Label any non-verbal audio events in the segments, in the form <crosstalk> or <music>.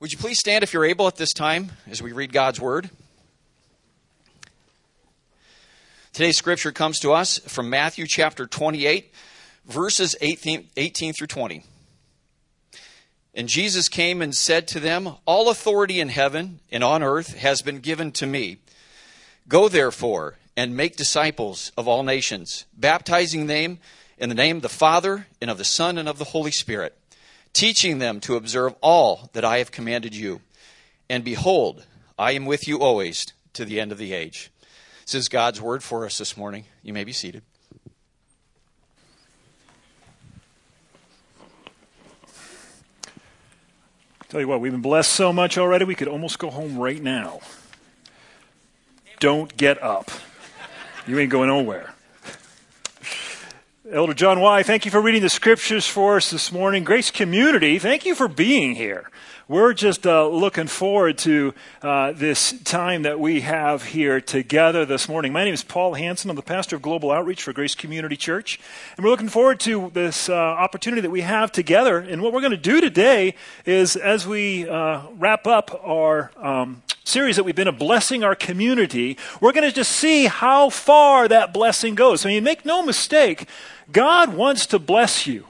Would you please stand if you're able at this time as we read God's Word? Today's scripture comes to us from Matthew chapter 28, verses 18, 18, through 20. And Jesus came and said to them, All authority in heaven and on earth has been given to me. Go therefore and make disciples of all nations, baptizing them in the name of the Father and of the Son and of the Holy Spirit teaching them to observe all that I have commanded you. And behold, I am with you always to the end of the age. This is God's word for us this morning. You may be seated. Tell you what, we've been blessed so much already, we could almost go home right now. Don't get up. You ain't going nowhere. Elder John Y., thank you for reading the scriptures for us this morning. Grace Community, thank you for being here. We're just uh, looking forward to uh, this time that we have here together this morning. My name is Paul Hanson. I'm the pastor of Global Outreach for Grace Community Church. And we're looking forward to this uh, opportunity that we have together. And what we're going to do today is, as we uh, wrap up our um, series that we've been of blessing our community, we're going to just see how far that blessing goes. I mean, make no mistake, God wants to bless you.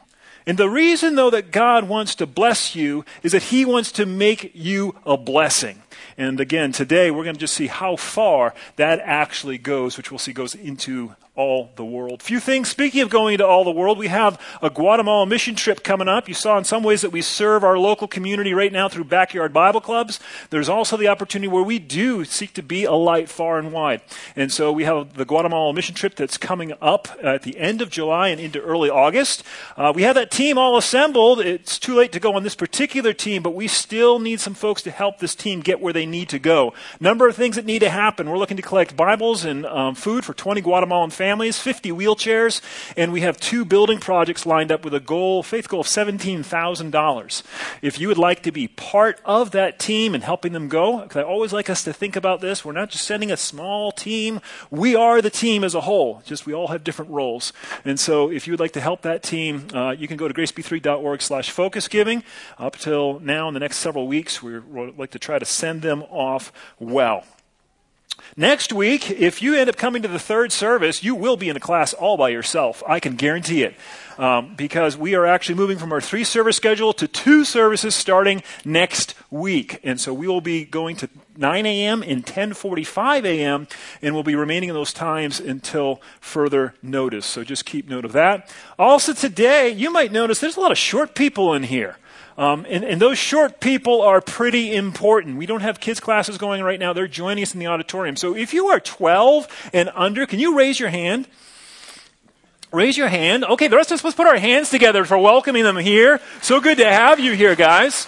And the reason, though, that God wants to bless you is that He wants to make you a blessing. And again, today we're going to just see how far that actually goes, which we'll see goes into all the world. Few things. Speaking of going to all the world, we have a Guatemala mission trip coming up. You saw in some ways that we serve our local community right now through backyard Bible clubs. There's also the opportunity where we do seek to be a light far and wide. And so we have the Guatemala mission trip that's coming up at the end of July and into early August. Uh, we have that team all assembled. It's too late to go on this particular team, but we still need some folks to help this team get where they need to go. Number of things that need to happen. We're looking to collect Bibles and um, food for 20 Guatemalan families families, 50 wheelchairs, and we have two building projects lined up with a goal, faith goal of $17,000. If you would like to be part of that team and helping them go, because I always like us to think about this, we're not just sending a small team, we are the team as a whole. Just we all have different roles. And so if you would like to help that team, uh, you can go to graceb3.org slash focus giving. Up till now, in the next several weeks, we would like to try to send them off well. Next week, if you end up coming to the third service, you will be in a class all by yourself. I can guarantee it. Um, because we are actually moving from our three service schedule to two services starting next week. And so we will be going to 9 a.m. and 10:45 a.m. and we'll be remaining in those times until further notice. So just keep note of that. Also today, you might notice there's a lot of short people in here. Um, and, and, those short people are pretty important. We don't have kids' classes going right now. They're joining us in the auditorium. So if you are 12 and under, can you raise your hand? Raise your hand. Okay, the rest of us, let's put our hands together for welcoming them here. So good to have you here, guys.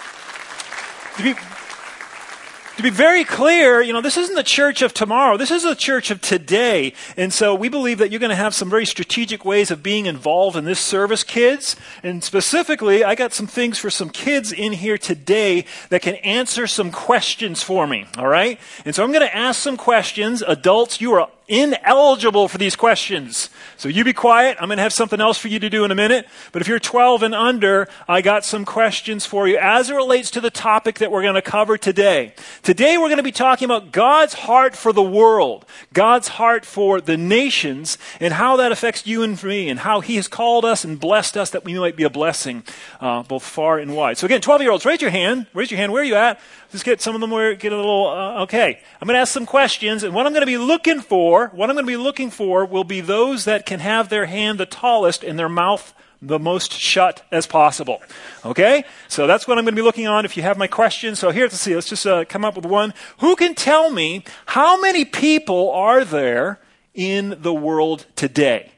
To be, very clear, you know, this isn't the church of tomorrow. This is the church of today. And so we believe that you're going to have some very strategic ways of being involved in this service, kids. And specifically, I got some things for some kids in here today that can answer some questions for me. All right? And so I'm going to ask some questions. Adults, you are ineligible for these questions. So you be quiet. I'm going to have something else for you to do in a minute. But if you're 12 and under, I got some questions for you as it relates to the topic that we're going to cover today. Today we're going to be talking about God's heart for the world, God's heart for the nations, and how that affects you and me, and how He has called us and blessed us that we might be a blessing uh, both far and wide. So again, 12 year olds, raise your hand. Raise your hand. Where are you at? Just get some of them where get a little uh, okay. I'm going to ask some questions, and what I'm going to be looking for, what I'm going to be looking for, will be those that can have their hand the tallest and their mouth the most shut as possible. Okay? So that's what I'm going to be looking on if you have my questions. So here, let's see, let's just uh, come up with one. Who can tell me how many people are there in the world today?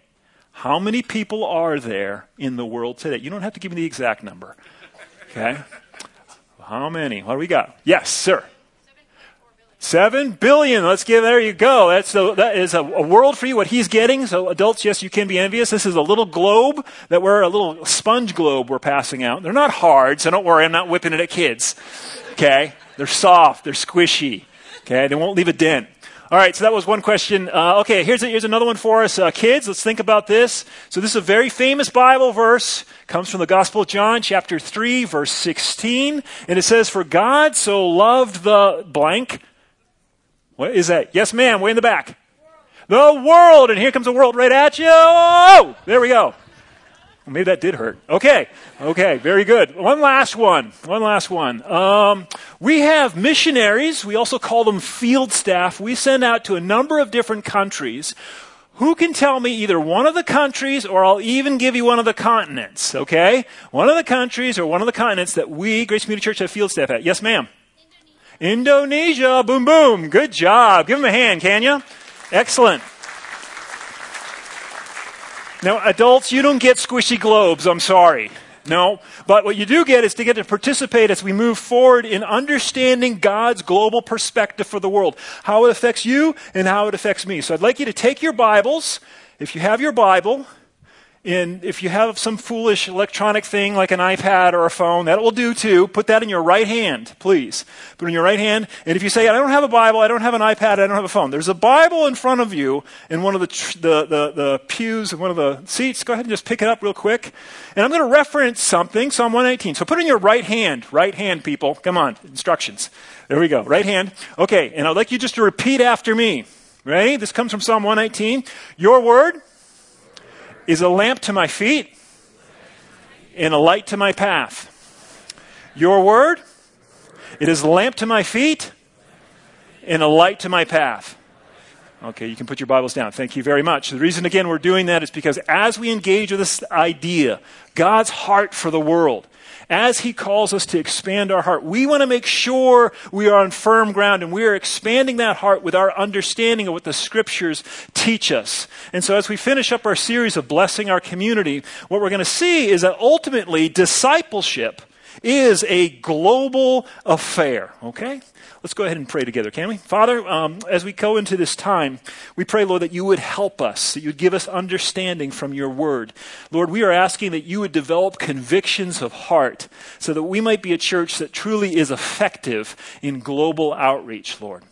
How many people are there in the world today? You don't have to give me the exact number. Okay? How many? What do we got? Yes, sir. Seven billion. Let's give. There you go. That's the, that is a, a, world for you. What he's getting. So adults, yes, you can be envious. This is a little globe that we're a little sponge globe we're passing out. They're not hard, so don't worry. I'm not whipping it at kids. Okay, they're soft. They're squishy. Okay, they won't leave a dent. All right, so that was one question. Uh, okay, here's, a, here's another one for us. Uh, kids, let's think about this. So, this is a very famous Bible verse. comes from the Gospel of John, chapter 3, verse 16. And it says, For God so loved the blank. What is that? Yes, ma'am, way in the back. The world. And here comes the world right at you. Oh, there we go. Maybe that did hurt. Okay. Okay. Very good. One last one. One last one. Um, we have missionaries. We also call them field staff. We send out to a number of different countries. Who can tell me either one of the countries or I'll even give you one of the continents? Okay? One of the countries or one of the continents that we, Grace Community Church, have field staff at. Yes, ma'am. Indonesia. Indonesia. Boom, boom. Good job. Give them a hand, can you? Excellent. Now, adults, you don't get squishy globes. I'm sorry. No. But what you do get is to get to participate as we move forward in understanding God's global perspective for the world, how it affects you and how it affects me. So I'd like you to take your Bibles. If you have your Bible, and if you have some foolish electronic thing like an iPad or a phone, that will do too. Put that in your right hand, please. Put it in your right hand. And if you say, I don't have a Bible, I don't have an iPad, I don't have a phone, there's a Bible in front of you in one of the, the, the, the pews, in one of the seats. Go ahead and just pick it up real quick. And I'm going to reference something, Psalm 118. So put it in your right hand. Right hand, people. Come on. Instructions. There we go. Right hand. Okay. And I'd like you just to repeat after me. Ready? This comes from Psalm 119. Your word is a lamp to my feet and a light to my path. Your word, it is a lamp to my feet and a light to my path. Okay, you can put your Bibles down. Thank you very much. The reason, again, we're doing that is because as we engage with this idea, God's heart for the world, as He calls us to expand our heart, we want to make sure we are on firm ground and we are expanding that heart with our understanding of what the Scriptures teach us. And so, as we finish up our series of blessing our community, what we're going to see is that ultimately discipleship is a global affair, okay? Let's go ahead and pray together, can we? Father, um, as we go into this time, we pray, Lord, that you would help us, that you would give us understanding from your word. Lord, we are asking that you would develop convictions of heart so that we might be a church that truly is effective in global outreach, Lord.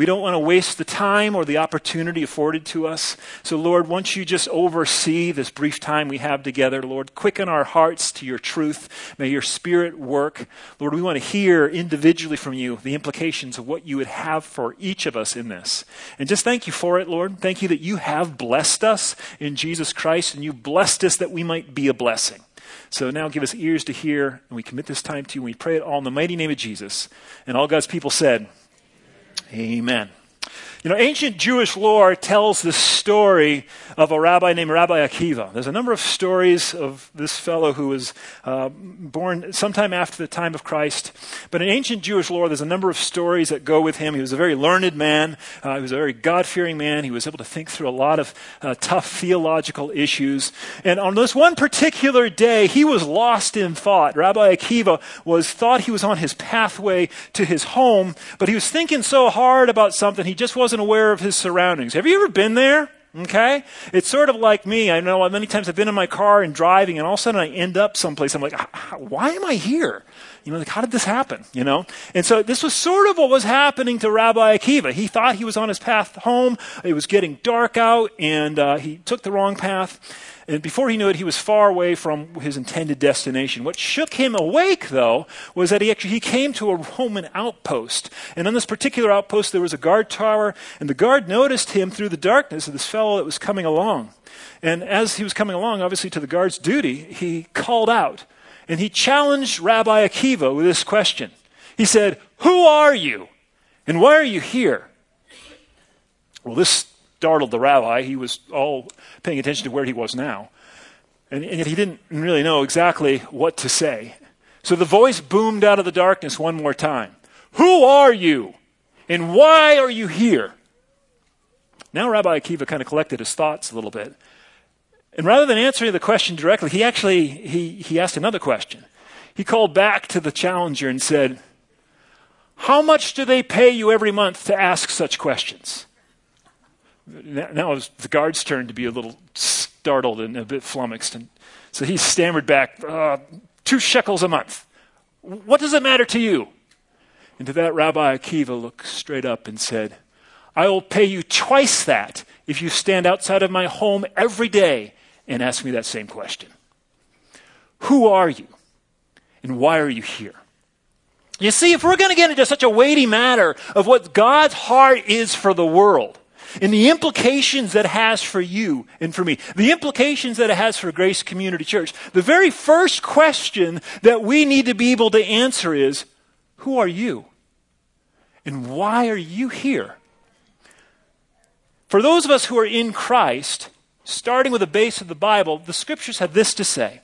We don't want to waste the time or the opportunity afforded to us. So, Lord, once you just oversee this brief time we have together, Lord, quicken our hearts to your truth. May your spirit work. Lord, we want to hear individually from you the implications of what you would have for each of us in this. And just thank you for it, Lord. Thank you that you have blessed us in Jesus Christ and you blessed us that we might be a blessing. So now give us ears to hear, and we commit this time to you. And we pray it all in the mighty name of Jesus. And all God's people said, Amen. You know, ancient Jewish lore tells the story of a rabbi named Rabbi Akiva. There's a number of stories of this fellow who was uh, born sometime after the time of Christ. But in ancient Jewish lore, there's a number of stories that go with him. He was a very learned man. Uh, he was a very God fearing man. He was able to think through a lot of uh, tough theological issues. And on this one particular day, he was lost in thought. Rabbi Akiva was thought he was on his pathway to his home, but he was thinking so hard about something he just wasn't aware of his surroundings. Have you ever been there? Okay? It's sort of like me. I know many times I've been in my car and driving, and all of a sudden I end up someplace. I'm like, why am I here? You know, like, how did this happen? You know? And so this was sort of what was happening to Rabbi Akiva. He thought he was on his path home. It was getting dark out, and uh, he took the wrong path. And before he knew it, he was far away from his intended destination. What shook him awake, though, was that he actually he came to a Roman outpost. And on this particular outpost, there was a guard tower, and the guard noticed him through the darkness of this fellow that was coming along. And as he was coming along, obviously to the guard's duty, he called out. And he challenged Rabbi Akiva with this question. He said, Who are you? And why are you here? Well, this startled the rabbi. He was all paying attention to where he was now. And, and yet he didn't really know exactly what to say. So the voice boomed out of the darkness one more time Who are you? And why are you here? Now Rabbi Akiva kind of collected his thoughts a little bit. And rather than answering the question directly, he actually he, he asked another question. He called back to the challenger and said, How much do they pay you every month to ask such questions? Now it was the guard's turn to be a little startled and a bit flummoxed. And so he stammered back, uh, two shekels a month. What does it matter to you? And to that, Rabbi Akiva looked straight up and said, I will pay you twice that if you stand outside of my home every day and ask me that same question. Who are you? And why are you here? You see, if we're going to get into such a weighty matter of what God's heart is for the world, and the implications that it has for you and for me, the implications that it has for Grace Community Church, the very first question that we need to be able to answer is Who are you? And why are you here? For those of us who are in Christ, starting with the base of the Bible, the scriptures have this to say.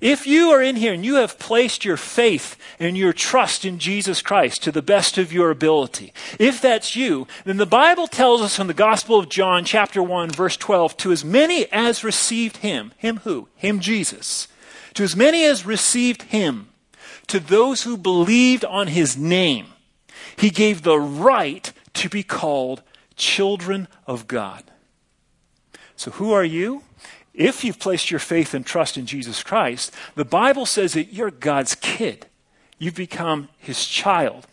If you are in here and you have placed your faith and your trust in Jesus Christ to the best of your ability, if that's you, then the Bible tells us in the Gospel of John, chapter 1, verse 12, to as many as received him, him who? Him Jesus. To as many as received him, to those who believed on his name, he gave the right to be called children of God. So, who are you? If you've placed your faith and trust in Jesus Christ, the Bible says that you're God's kid. You've become his child.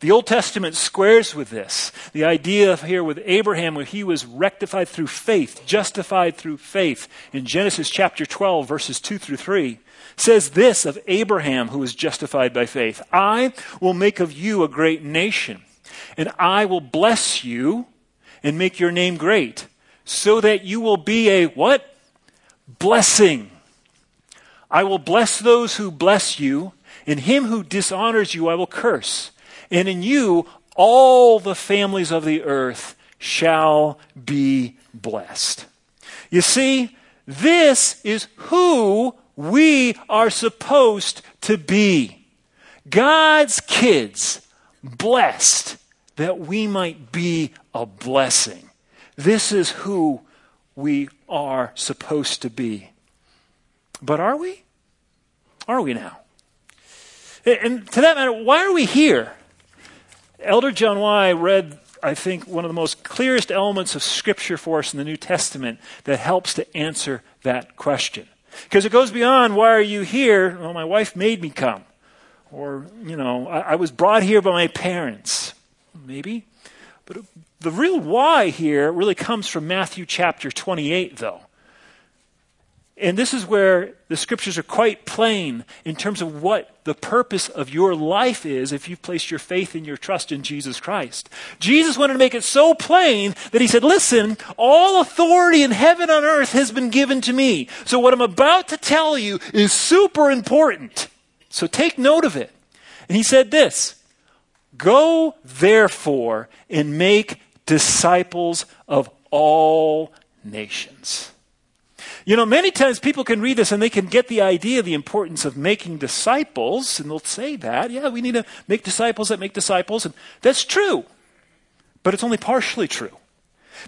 The Old Testament squares with this. The idea here with Abraham, where he was rectified through faith, justified through faith, in Genesis chapter 12, verses 2 through 3, says this of Abraham, who was justified by faith I will make of you a great nation, and I will bless you and make your name great so that you will be a what? Blessing. I will bless those who bless you, and him who dishonors you I will curse. And in you all the families of the earth shall be blessed. You see, this is who we are supposed to be. God's kids, blessed that we might be a blessing. This is who we are supposed to be. But are we? Are we now? And to that matter, why are we here? Elder John Y. read, I think, one of the most clearest elements of Scripture for us in the New Testament that helps to answer that question. Because it goes beyond, why are you here? Well, my wife made me come. Or, you know, I, I was brought here by my parents. Maybe. But the real why here really comes from Matthew chapter 28, though. And this is where the scriptures are quite plain in terms of what the purpose of your life is if you've placed your faith and your trust in Jesus Christ. Jesus wanted to make it so plain that he said, Listen, all authority in heaven and earth has been given to me. So what I'm about to tell you is super important. So take note of it. And he said this Go therefore and make disciples of all nations. You know, many times people can read this and they can get the idea of the importance of making disciples, and they'll say that, yeah, we need to make disciples that make disciples, and that's true. But it's only partially true.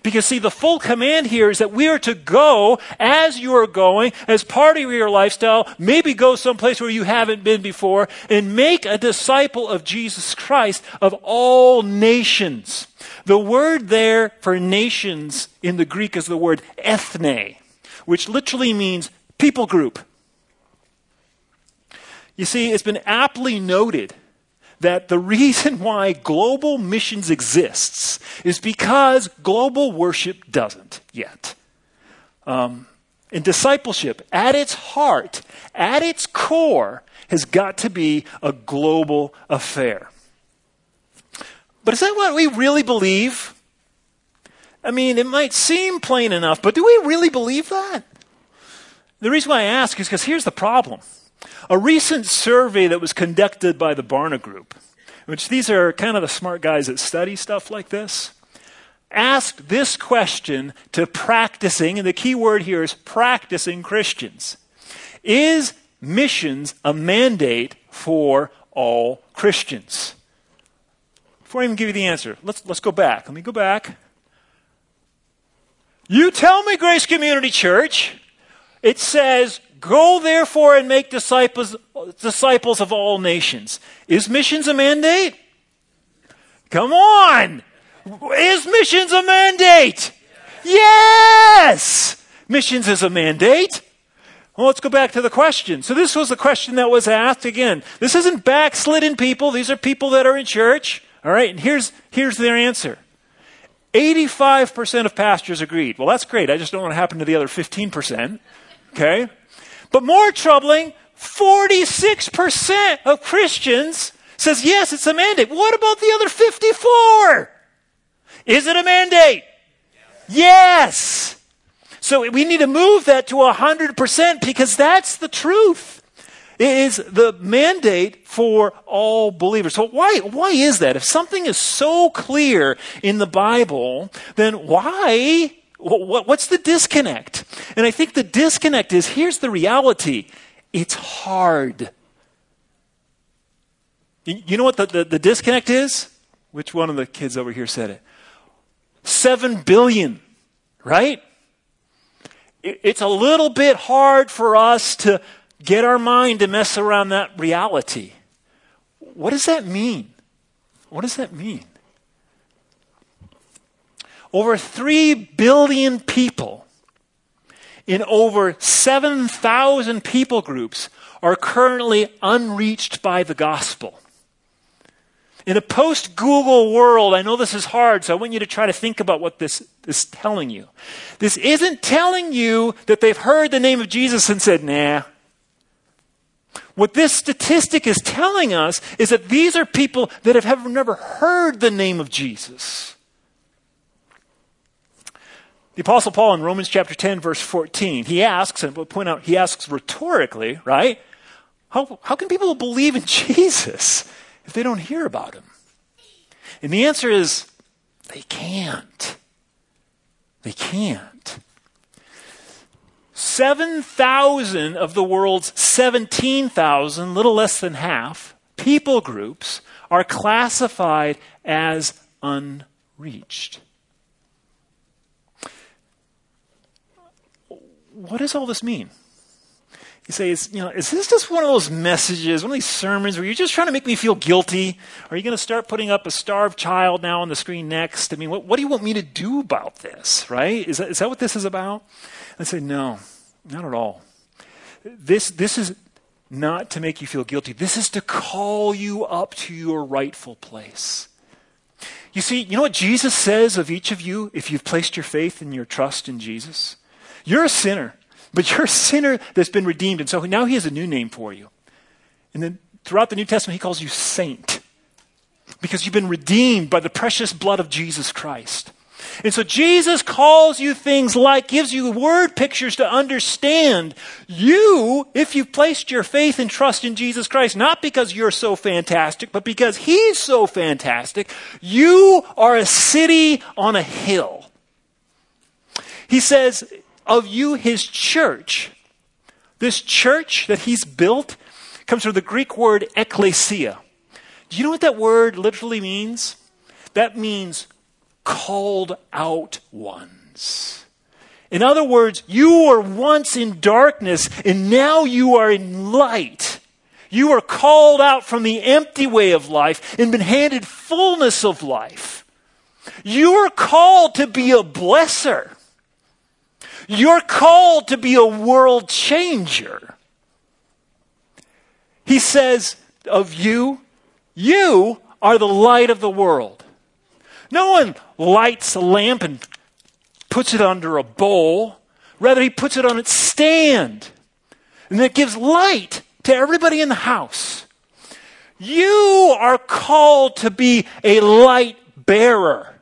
Because, see, the full command here is that we are to go as you are going, as part of your lifestyle, maybe go someplace where you haven't been before, and make a disciple of Jesus Christ of all nations. The word there for nations in the Greek is the word ethne, which literally means people group. You see, it's been aptly noted that the reason <laughs> why global missions exists is because global worship doesn't yet. Um, and discipleship, at its heart, at its core, has got to be a global affair. But is that what we really believe? I mean, it might seem plain enough, but do we really believe that? The reason why I ask is because here's the problem. A recent survey that was conducted by the Barna Group, which these are kind of the smart guys that study stuff like this, asked this question to practicing, and the key word here is practicing Christians. Is missions a mandate for all Christians? Before I even give you the answer, let's, let's go back. Let me go back. You tell me, Grace Community Church, it says Go therefore and make disciples, disciples of all nations. Is missions a mandate? Come on! Is missions a mandate? Yes! Missions is a mandate. Well, let's go back to the question. So this was the question that was asked again. This isn't backslidden people. These are people that are in church. All right. And here's, here's their answer. 85% of pastors agreed. Well, that's great. I just don't want to happen to the other 15%. Okay? But more troubling, 46% of Christians says, yes, it's a mandate. What about the other 54? Is it a mandate? Yes. So we need to move that to 100% because that's the truth. It is the mandate for all believers. So why, why is that? If something is so clear in the Bible, then why, what's the disconnect? And I think the disconnect is here's the reality. It's hard. You know what the, the, the disconnect is? Which one of the kids over here said it? Seven billion, right? It's a little bit hard for us to get our mind to mess around that reality. What does that mean? What does that mean? Over 3 billion people in over 7,000 people groups are currently unreached by the gospel. In a post Google world, I know this is hard, so I want you to try to think about what this is telling you. This isn't telling you that they've heard the name of Jesus and said, nah, what this statistic is telling us is that these are people that have never heard the name of Jesus. The Apostle Paul in Romans chapter 10, verse 14, he asks, and we'll point out, he asks rhetorically, right? How, how can people believe in <laughs> Jesus if they don't hear about him? And the answer is they can't. They can't. 7,000 of the world's 17,000, little less than half, people groups are classified as unreached. What does all this mean? You say, is, you know, is this just one of those messages, one of these sermons where you're just trying to make me feel guilty? Are you going to start putting up a starved child now on the screen next? I mean, what, what do you want me to do about this, right? Is that, is that what this is about? I say, no, not at all. This, this is not to make you feel guilty. This is to call you up to your rightful place. You see, you know what Jesus says of each of you if you've placed your faith and your trust in Jesus? You're a sinner, but you're a sinner that's been redeemed. And so now he has a new name for you. And then throughout the New Testament, he calls you saint because you've been redeemed by the precious blood of Jesus Christ. And so Jesus calls you things like, gives you word pictures to understand you, if you've placed your faith and trust in Jesus Christ, not because you're so fantastic, but because He's so fantastic, you are a city on a hill. He says, of you, His church, this church that He's built comes from the Greek word ekklesia. Do you know what that word literally means? That means called out ones. In other words, you were once in darkness and now you are in light. You are called out from the empty way of life and been handed fullness of life. You are called to be a blesser. You're called to be a world changer. He says of you, you are the light of the world. No one lights a lamp and puts it under a bowl. Rather, he puts it on its stand. And it gives light to everybody in the house. You are called to be a light bearer.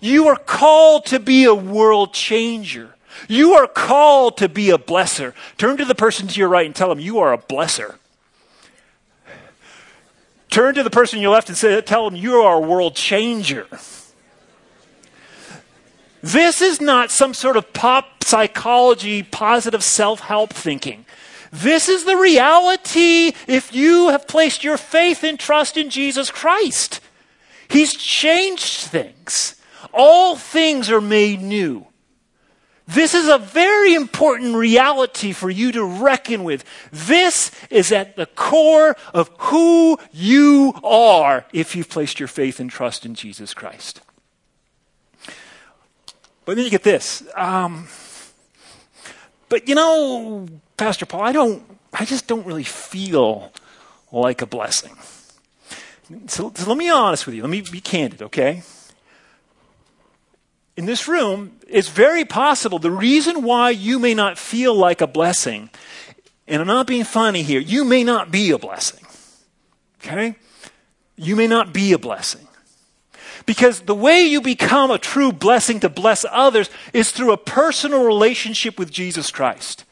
You are called to be a world changer. You are called to be a blesser. Turn to the person to your right and tell them you are a blesser. Turn to the person you left and say, tell them you are a world changer. This is not some sort of pop psychology, positive self help thinking. This is the reality if you have placed your faith and trust in Jesus Christ. He's changed things. All things are made new. This is a very important reality for you to reckon with. This is at the core of who you are if you've placed your faith and trust in Jesus Christ. But then you get this. Um, but you know, Pastor Paul, I don't, I just don't really feel like a blessing. So, so let me be honest with you. Let me be candid, okay? In this room, it's very possible the reason why you may not feel like a blessing, and I'm not being funny here, you may not be a blessing. Okay? You may not be a blessing. Because the way you become a true blessing to bless others is through a personal relationship with Jesus Christ.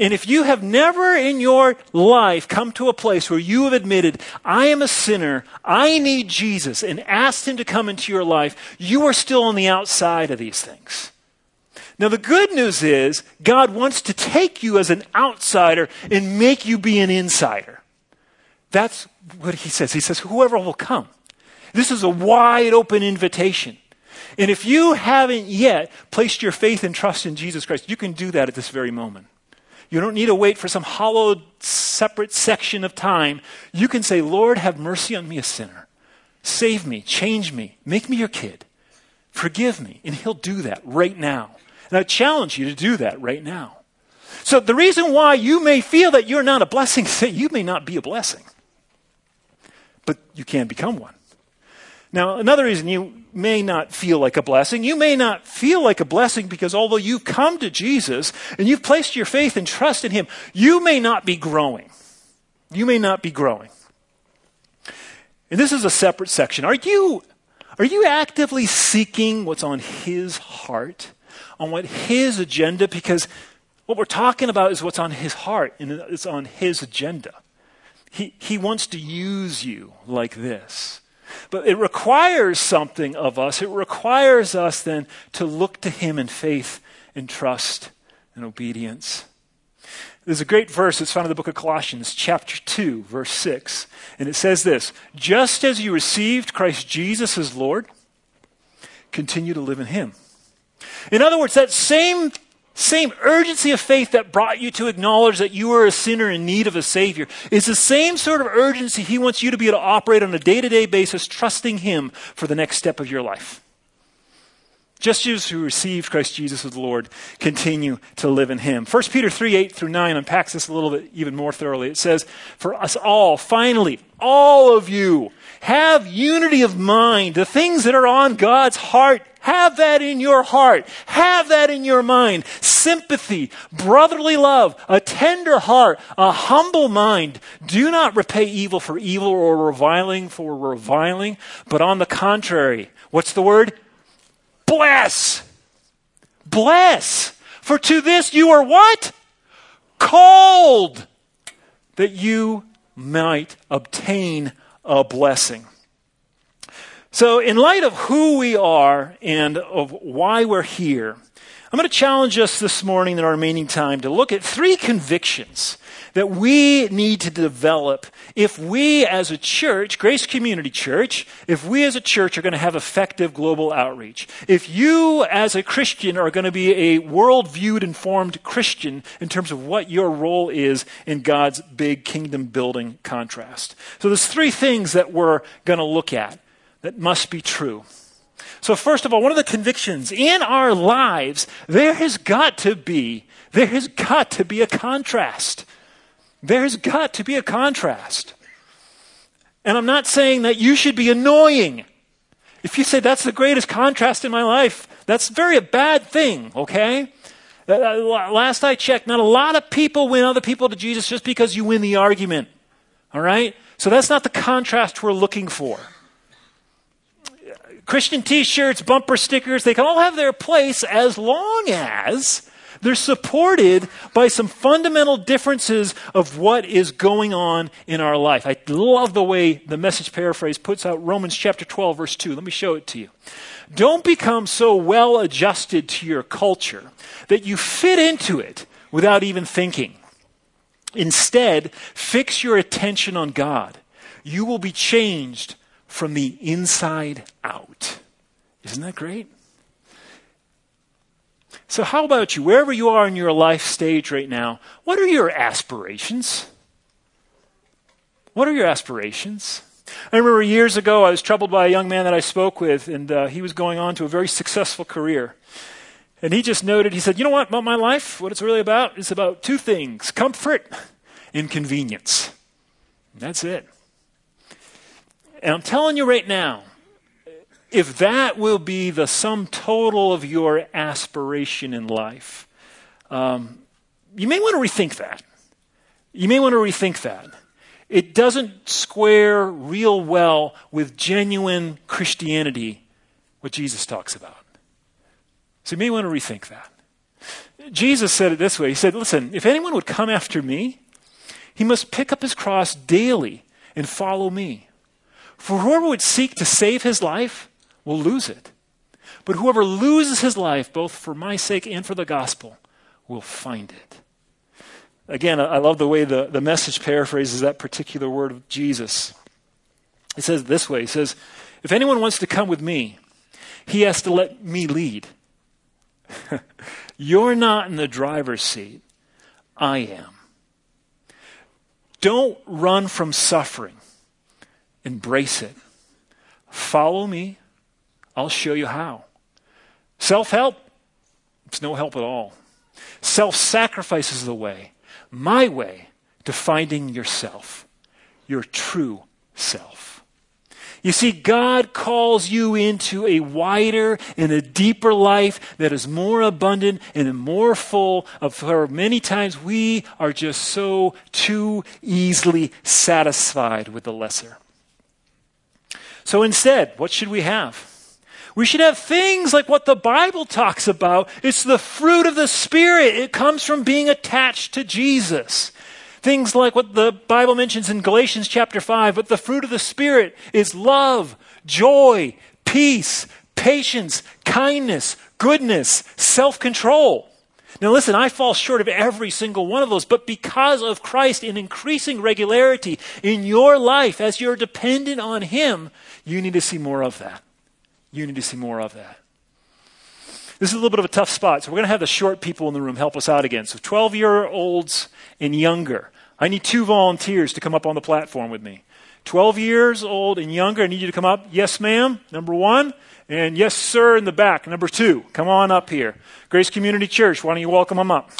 And if you have never in your life come to a place where you have admitted, I am a sinner, I need Jesus, and asked Him to come into your life, you are still on the outside of these things. Now, the good news is God wants to take you as an outsider and make you be an insider. That's what He says. He says, whoever will come. This is a wide open invitation. And if you haven't yet placed your faith and trust in Jesus Christ, you can do that at this very moment. You don't need to wait for some hollowed, separate section of time. You can say, Lord, have mercy on me, a sinner. Save me, change me, make me your kid. Forgive me. And He'll do that right now. And I challenge you to do that right now. So the reason why you may feel that you're not a blessing is <laughs> that you may not be a blessing. But you can become one. Now, another reason you may not feel like a blessing, you may not feel like a blessing because although you've come to Jesus and you've placed your faith and trust in Him, you may not be growing. You may not be growing. And this is a separate section. Are you, are you actively seeking what's on His heart, on what His agenda? Because what we're talking about is what's on His heart, and it's on His agenda. He, he wants to use you like this. But it requires something of us. It requires us then to look to Him in faith and trust and obedience. There's a great verse that's found in the book of Colossians, chapter 2, verse 6. And it says this Just as you received Christ Jesus as Lord, continue to live in Him. In other words, that same same urgency of faith that brought you to acknowledge that you were a sinner in need of a Savior is the same sort of urgency He wants you to be able to operate on a day to day basis, trusting Him for the next step of your life. Just as who received Christ Jesus as Lord, continue to live in Him. 1 Peter 3 8 through 9 unpacks this a little bit even more thoroughly. It says, For us all, finally, all of you, have unity of mind. The things that are on God's heart, have that in your heart. Have that in your mind. Sympathy, brotherly love, a tender heart, a humble mind. Do not repay evil for evil or reviling for reviling, but on the contrary, what's the word? Bless. Bless. For to this you are what? Called that you might obtain a blessing. So, in light of who we are and of why we're here, I'm going to challenge us this morning in our remaining time to look at three convictions that we need to develop if we as a church, Grace Community Church, if we as a church are going to have effective global outreach. If you as a Christian are going to be a world viewed, informed Christian in terms of what your role is in God's big kingdom building contrast. So there's three things that we're going to look at that must be true. So, first of all, one of the convictions in our lives, there has got to be, there has got to be a contrast. There's got to be a contrast. And I'm not saying that you should be annoying. If you say that's the greatest contrast in my life, that's very a bad thing, okay? Uh, uh, last I checked, not a lot of people win other people to Jesus just because you win the argument. All right? So that's not the contrast we're looking for. Christian t shirts, bumper stickers, they can all have their place as long as they're supported by some fundamental differences of what is going on in our life. I love the way the message paraphrase puts out Romans chapter 12, verse 2. Let me show it to you. Don't become so well adjusted to your culture that you fit into it without even thinking. Instead, fix your attention on God. You will be changed from the inside out. Isn't that great? So, how about you? Wherever you are in your life stage right now, what are your aspirations? What are your aspirations? I remember years ago, I was troubled by a young man that I spoke with, and uh, he was going on to a very successful career. And he just noted, he said, You know what about my life? What it's really about? is about two things comfort and convenience. And that's it. And I'm telling you right now, if that will be the sum total of your aspiration in life, um, you may want to rethink that. You may want to rethink that. It doesn't square real well with genuine Christianity, what Jesus talks about. So you may want to rethink that. Jesus said it this way He said, Listen, if anyone would come after me, he must pick up his cross daily and follow me. For whoever would seek to save his life will lose it. But whoever loses his life, both for my sake and for the gospel, will find it. Again, I love the way the, the message paraphrases that particular word of Jesus. It says this way He says, If anyone wants to come with me, he has to let me lead. <laughs> You're not in the driver's seat. I am. Don't run from suffering. Embrace it. Follow me. I'll show you how. Self help, it's no help at all. Self sacrifice is the way, my way to finding yourself, your true self. You see, God calls you into a wider and a deeper life that is more abundant and more full of for many times we are just so too easily satisfied with the lesser. So instead, what should we have? We should have things like what the Bible talks about. It's the fruit of the Spirit. It comes from being attached to Jesus. Things like what the Bible mentions in Galatians chapter 5, but the fruit of the Spirit is love, joy, peace, patience, kindness, goodness, self control. Now, listen, I fall short of every single one of those, but because of Christ in increasing regularity in your life as you're dependent on Him, you need to see more of that. You need to see more of that. This is a little bit of a tough spot, so we're going to have the short people in the room help us out again. So, 12 year olds and younger. I need two volunteers to come up on the platform with me. 12 years old and younger, I need you to come up. Yes, ma'am, number one. And yes, sir, in the back, number two. Come on up here. Grace Community Church, why don't you welcome them up?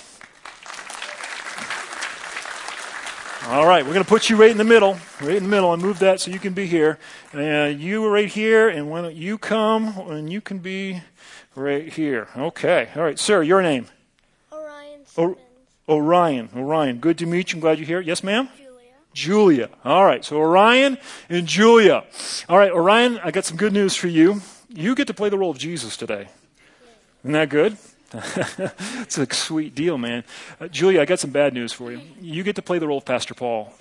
All right, we're going to put you right in the middle, right in the middle, and move that so you can be here. Uh, you are right here, and when you come, and you can be right here. Okay. All right, sir, your name? Orion O- Orion. Orion. Good to meet you. I'm glad you're here. Yes, ma'am? Julia. Julia. All right. So Orion and Julia. All right, Orion, I got some good news for you. You get to play the role of Jesus today. Isn't that good? It's a sweet deal, man. Uh, Julia, I got some bad news for you. You get to play the role of Pastor Paul.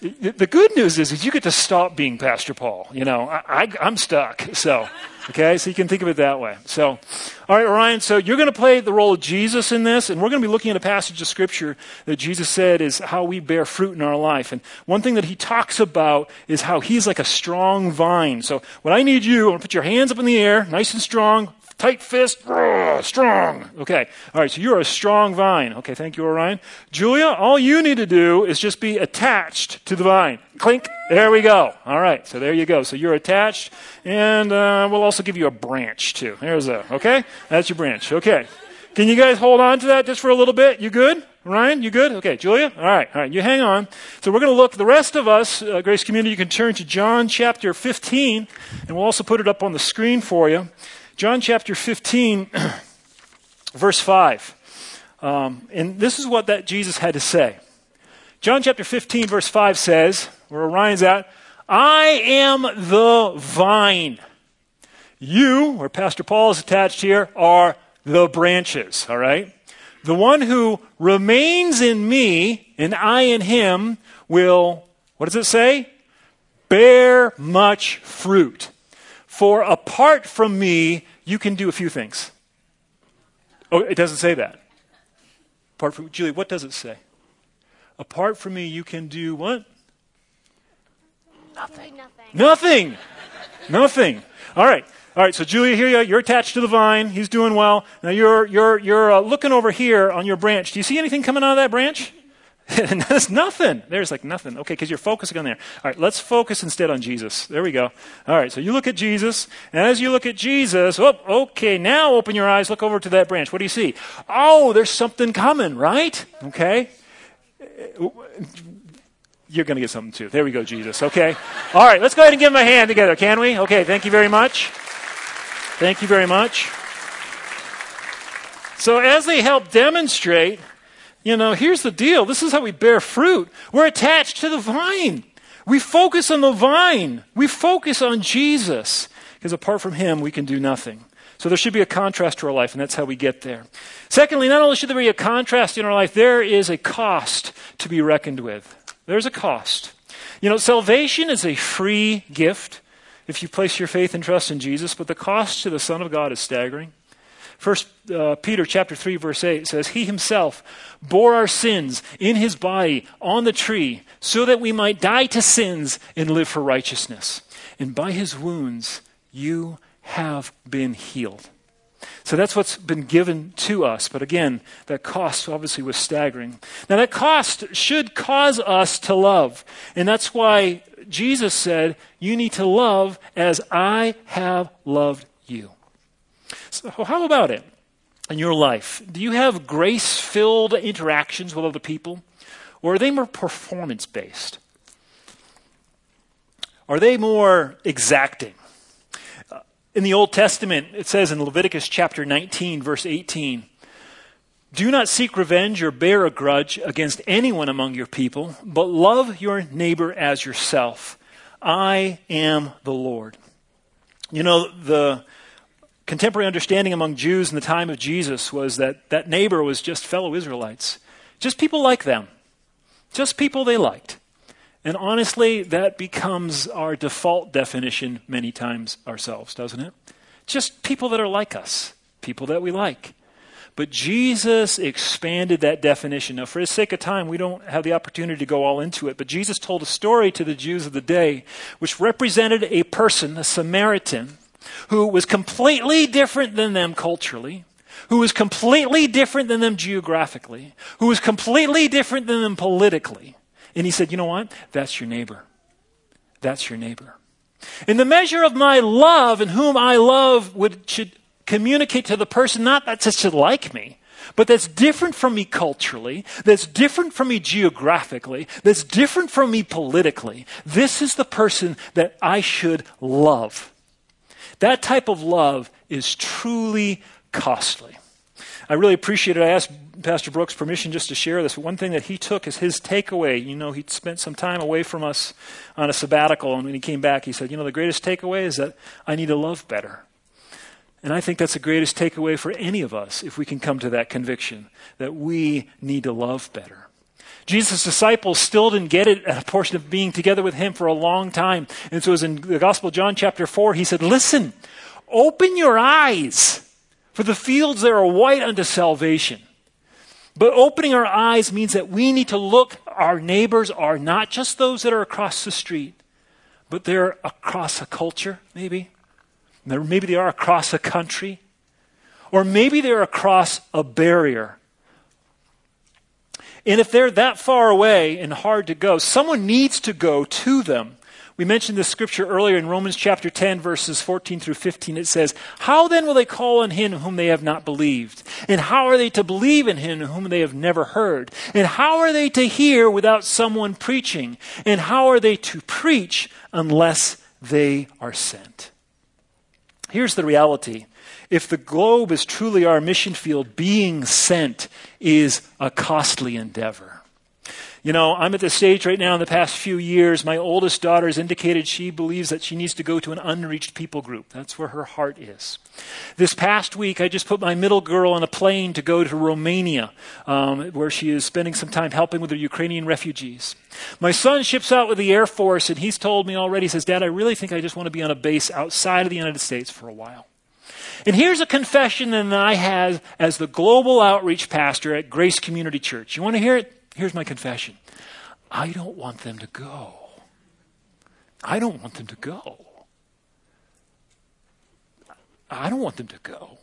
The, good news is, is you get to stop being Pastor Paul. You know, I, I'm stuck. So, okay, so you can think of it that way. So, all right, Ryan, so you're going to play the role of Jesus in this, and we're going to be looking at a passage of Scripture that Jesus said is how we bear fruit in our life. And one thing that he talks about is how he's like a strong vine. So, what I need you, I want to put your hands up in the air, nice and strong, tight fist, ah, strong. Okay. All right. So you're a strong vine. Okay. Thank you, Orion. Julia, all you need to do is just be attached to the vine. Clink. There we go. All right. So there you go. So you're attached, and uh, we'll also give you a branch too. There's a. Okay. That's your branch. Okay. Can you guys hold on to that just for a little bit? You good? Ryan, you good? Okay, Julia? All right, all right, you hang on. So we're going to look, the rest of us, uh, Grace Community, you can turn to John chapter 15, and we'll also put it up on the screen for you. John chapter 15, <clears throat> verse 5. Um, and this is what that Jesus had to say. John chapter 15, verse 5 says, where Orion's at, I am the vine. You, where Pastor Paul is attached here, are the branches, all right? The one who remains in me and I in him will, what does it say? Bear much fruit. For apart from me, you can do a few things. Oh, it doesn't say that. Apart from Julie, what does it say? Apart from me, you can do what? Nothing. Nothing. Nothing. Nothing. All right. All right. So Julia, here you are. You're attached to the vine. He's doing well. Now you're you're you're uh, looking over here on your branch. Do you see anything coming out of that branch? <laughs> There's nothing. There's like nothing. Okay, because you're focusing on there. All right, let's focus instead on Jesus. There we go. All right, so you look at Jesus, and as you look at Jesus, oh, okay, now open your eyes, look over to that branch. What do you see? Oh, there's something coming, right? Okay. you're going to get something too. There we go, Jesus. Okay. All right, let's go ahead and give him a hand together, can we? Okay, thank you very much. Thank you very much. So, as they help demonstrate, you know, here's the deal this is how we bear fruit. We're attached to the vine. We focus on the vine, we focus on Jesus, because apart from him, we can do nothing. So there should be a contrast to our life, and that's how we get there. Secondly, not only should there be a contrast in our life, there is a cost to be reckoned with. There's a cost. You know, salvation is a free gift if you place your faith and trust in Jesus, but the cost to the Son of God is staggering. First uh, Peter chapter 3 verse 8 says he himself bore our sins in his body on the tree so that we might die to sins and live for righteousness. And by his wounds you have been healed. So that's what's been given to us. But again, that cost obviously was staggering. Now, that cost should cause us to love. And that's why Jesus said, You need to love as I have loved you. So, how about it in your life? Do you have grace filled interactions with other people? Or are they more performance based? Are they more exacting? Uh, in the Old Testament, it says in Leviticus chapter 19, verse 18, Do not seek revenge or bear a grudge against anyone among your people, but love your neighbor as yourself. I am the Lord. You know, the contemporary understanding among Jews in the time of Jesus was that that neighbor was just fellow Israelites, just people like them, just people they liked. And honestly, that becomes our default definition many times ourselves, doesn't it? Just people that are like us, people that we like. But Jesus expanded that definition. Now, for the sake of time, we don't have the opportunity to go all into it, but Jesus told a story to the Jews of the day which represented a person, a Samaritan, who was completely different than them culturally, who was completely different than them geographically, who was completely different than them politically and he said, You know what? That's your neighbor. That's your neighbor. In the measure of my love and whom I love would, should communicate to the person not that just should like me, but that's different from me culturally, that's different from me geographically, that's different from me politically. This is the person that I should love. That type of love is truly costly. I really appreciate it. I asked Pastor Brooks permission just to share this. One thing that he took is his takeaway. You know, he spent some time away from us on a sabbatical, and when he came back, he said, You know, the greatest takeaway is that I need to love better. And I think that's the greatest takeaway for any of us if we can come to that conviction that we need to love better. Jesus' disciples still didn't get it a portion of being together with him for a long time. And so, as in the Gospel of John, chapter 4, he said, Listen, open your eyes for the fields there are white unto salvation. But opening our eyes means that we need to look, our neighbors are not just those that are across the street, but they're across a culture, maybe. Maybe they are across a country. Or maybe they're across a barrier. And if they're that far away and hard to go, someone needs to go to them we mentioned this scripture earlier in Romans chapter 10, verses 14 through 15. It says, How then will they call on him whom they have not believed? And how are they to believe in him whom they have never heard? And how are they to hear without someone preaching? And how are they to preach unless they are sent? Here's the reality. If the globe is truly our mission field, being sent is a costly endeavor. You know, I'm at the stage right now in the past few years, my oldest daughter has indicated she believes that she needs to go to an unreached people group. That's where her heart is. This past week, I just put my middle girl on a plane to go to Romania, um, where she is spending some time helping with the Ukrainian refugees. My son ships out with the Air Force, and he's told me already, he says, Dad, I really think I just want to be on a base outside of the United States for a while. And here's a confession that I had as the global outreach pastor at Grace Community Church. You want to hear it? Here's my confession I don't want them to go. I don't want them to go. I don't want them to go.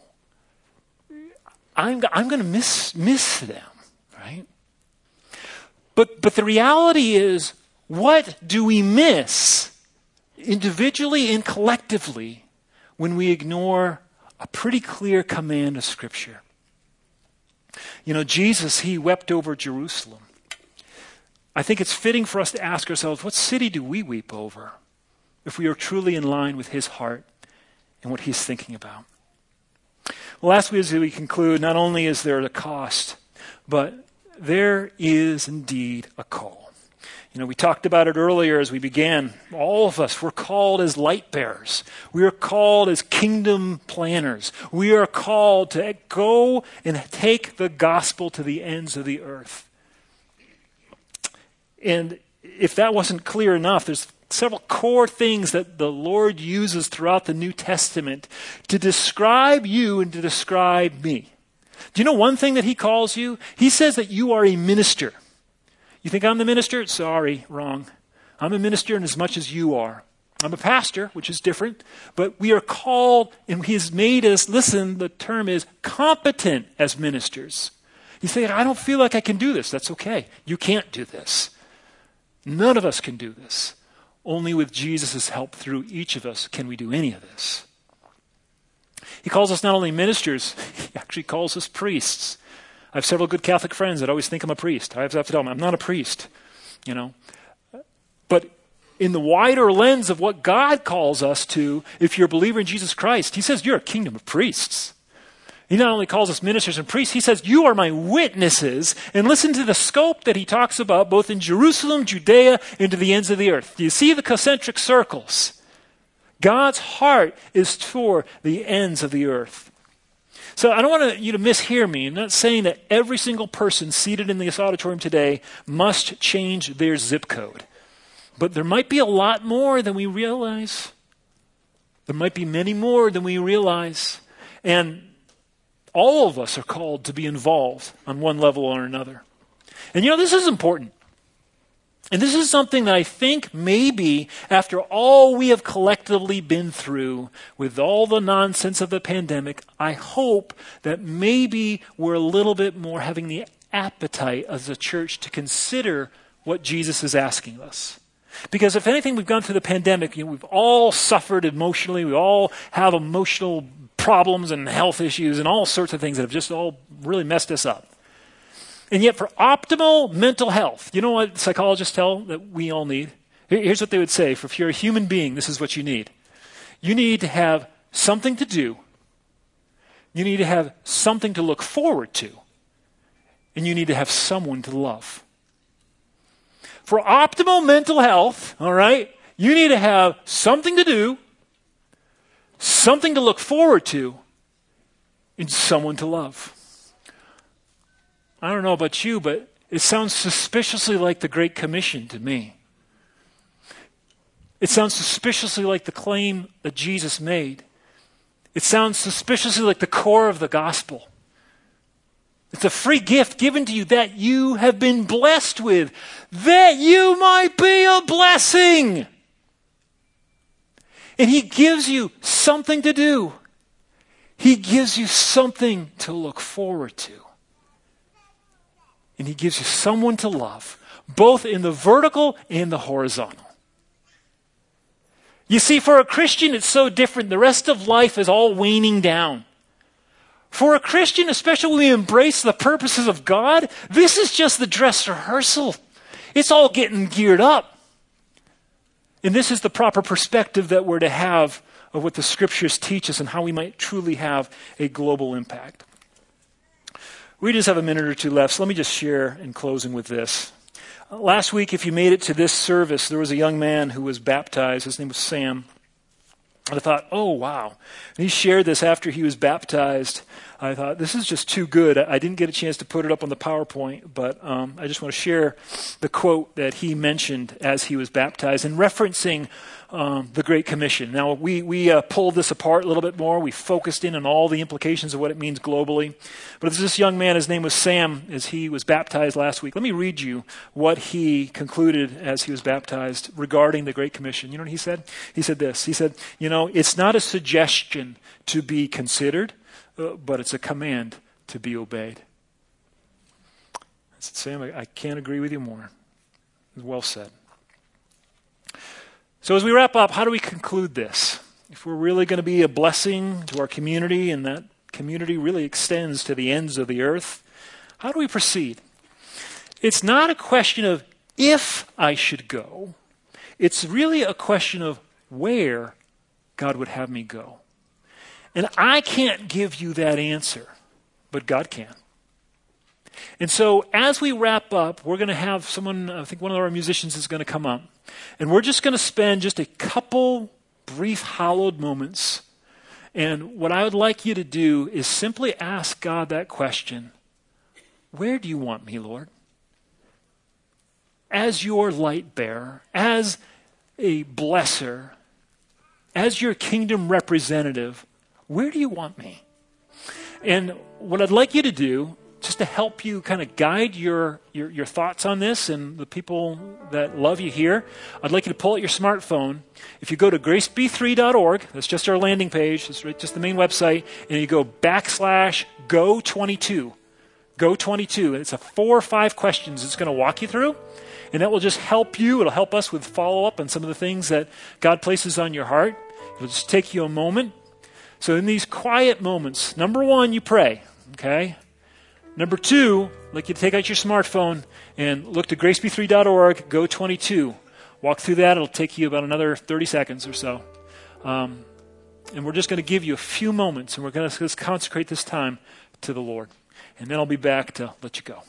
I'm, I'm going to miss, miss them, right? But, but the reality is, what do we miss individually and collectively when we ignore a pretty clear command of Scripture? You know, Jesus, he wept over Jerusalem. I think it's fitting for us to ask ourselves what city do we weep over if we are truly in line with his heart and what he's thinking about? Well, last week, as we conclude, not only is there a cost, but there is indeed a call. You know, we talked about it earlier as we began. All of us, we're called as light bearers. We are called as kingdom planners. We are called to go and take the gospel to the ends of the earth. And if that wasn't clear enough, there's several core things that the Lord uses throughout the New Testament to describe you and to describe me. Do you know one thing that He calls you? He says that you are a minister. You think I'm the minister? Sorry, wrong. I'm a minister in as much as you are. I'm a pastor, which is different, but we are called and He has made us, listen, the term is competent as ministers. You say, I don't feel like I can do this. That's okay. You can't do this. None of us can do this. Only with Jesus' help through each of us can we do any of this. He calls us not only ministers, <laughs> he actually calls us priests. I have several good Catholic friends that always think I'm a priest. I have to tell them, I'm not a priest, you know. But in the wider lens of what God calls us to, if you're a believer in Jesus Christ, he says you're a kingdom of priests. He not only calls us ministers and priests, he says, You are my witnesses. And listen to the scope that he talks about both in Jerusalem, Judea, and to the ends of the earth. Do you see the concentric circles? God's heart is for the ends of the earth. So I don't want you to mishear me. I'm not saying that every single person seated in this auditorium today must change their zip code. But there might be a lot more than we realize. There might be many more than we realize. And all of us are called to be involved on one level or another. And you know, this is important. And this is something that I think maybe after all we have collectively been through with all the nonsense of the pandemic, I hope that maybe we're a little bit more having the appetite as a church to consider what Jesus is asking us. Because if anything, we've gone through the pandemic, you know, we've all suffered emotionally, we all have emotional problems and health issues and all sorts of things that have just all really messed us up. And yet, for optimal mental health, you know what psychologists tell that we all need? Here's what they would say for if you're a human being, this is what you need. You need to have something to do, you need to have something to look forward to, and you need to have someone to love. For optimal mental health, all right, you need to have something to do, something to look forward to, and someone to love. I don't know about you, but it sounds suspiciously like the Great Commission to me. It sounds suspiciously like the claim that Jesus made. It sounds suspiciously like the core of the gospel. It's a free gift given to you that you have been blessed with, that you might be a blessing. And He gives you something to do, He gives you something to look forward to. And He gives you someone to love, both in the vertical and the horizontal. You see, for a Christian, it's so different. The rest of life is all waning down. For a Christian, especially when we embrace the purposes of God, this is just the dress rehearsal. It's all getting geared up. And this is the proper perspective that we're to have of what the scriptures teach us and how we might truly have a global impact. We just have a minute or two left, so let me just share in closing with this. Last week, if you made it to this service, there was a young man who was baptized. His name was Sam. And I thought, oh, wow. And he shared this after he was baptized. I thought, this is just too good. I didn't get a chance to put it up on the PowerPoint, but um, I just want to share the quote that he mentioned as he was baptized and referencing um, the Great Commission. Now, we, we uh, pulled this apart a little bit more. We focused in on all the implications of what it means globally. But there's this young man, his name was Sam, as he was baptized last week. Let me read you what he concluded as he was baptized regarding the Great Commission. You know what he said? He said this He said, You know, it's not a suggestion to be considered, uh, but it's a command to be obeyed. I said, Sam, I, I can't agree with you more. Well said. So, as we wrap up, how do we conclude this? If we're really going to be a blessing to our community and that community really extends to the ends of the earth, how do we proceed? It's not a question of if I should go, it's really a question of where God would have me go. And I can't give you that answer, but God can. And so, as we wrap up, we're going to have someone, I think one of our musicians is going to come up. And we're just going to spend just a couple brief, hallowed moments. And what I would like you to do is simply ask God that question Where do you want me, Lord? As your light bearer, as a blesser, as your kingdom representative, where do you want me? And what I'd like you to do just to help you kind of guide your, your, your, thoughts on this and the people that love you here, I'd like you to pull out your smartphone. If you go to graceb3.org, that's just our landing page, it's just the main website, and you go backslash go22. Go22. It's a four or five questions it's going to walk you through. And that will just help you. It'll help us with follow up on some of the things that God places on your heart. It'll just take you a moment. So, in these quiet moments, number one, you pray, okay? Number two, like you take out your smartphone and look to graceb3.org, go 22. Walk through that. It'll take you about another 30 seconds or so. Um, and we're just going to give you a few moments, and we're going to just consecrate this time to the Lord. And then I'll be back to let you go.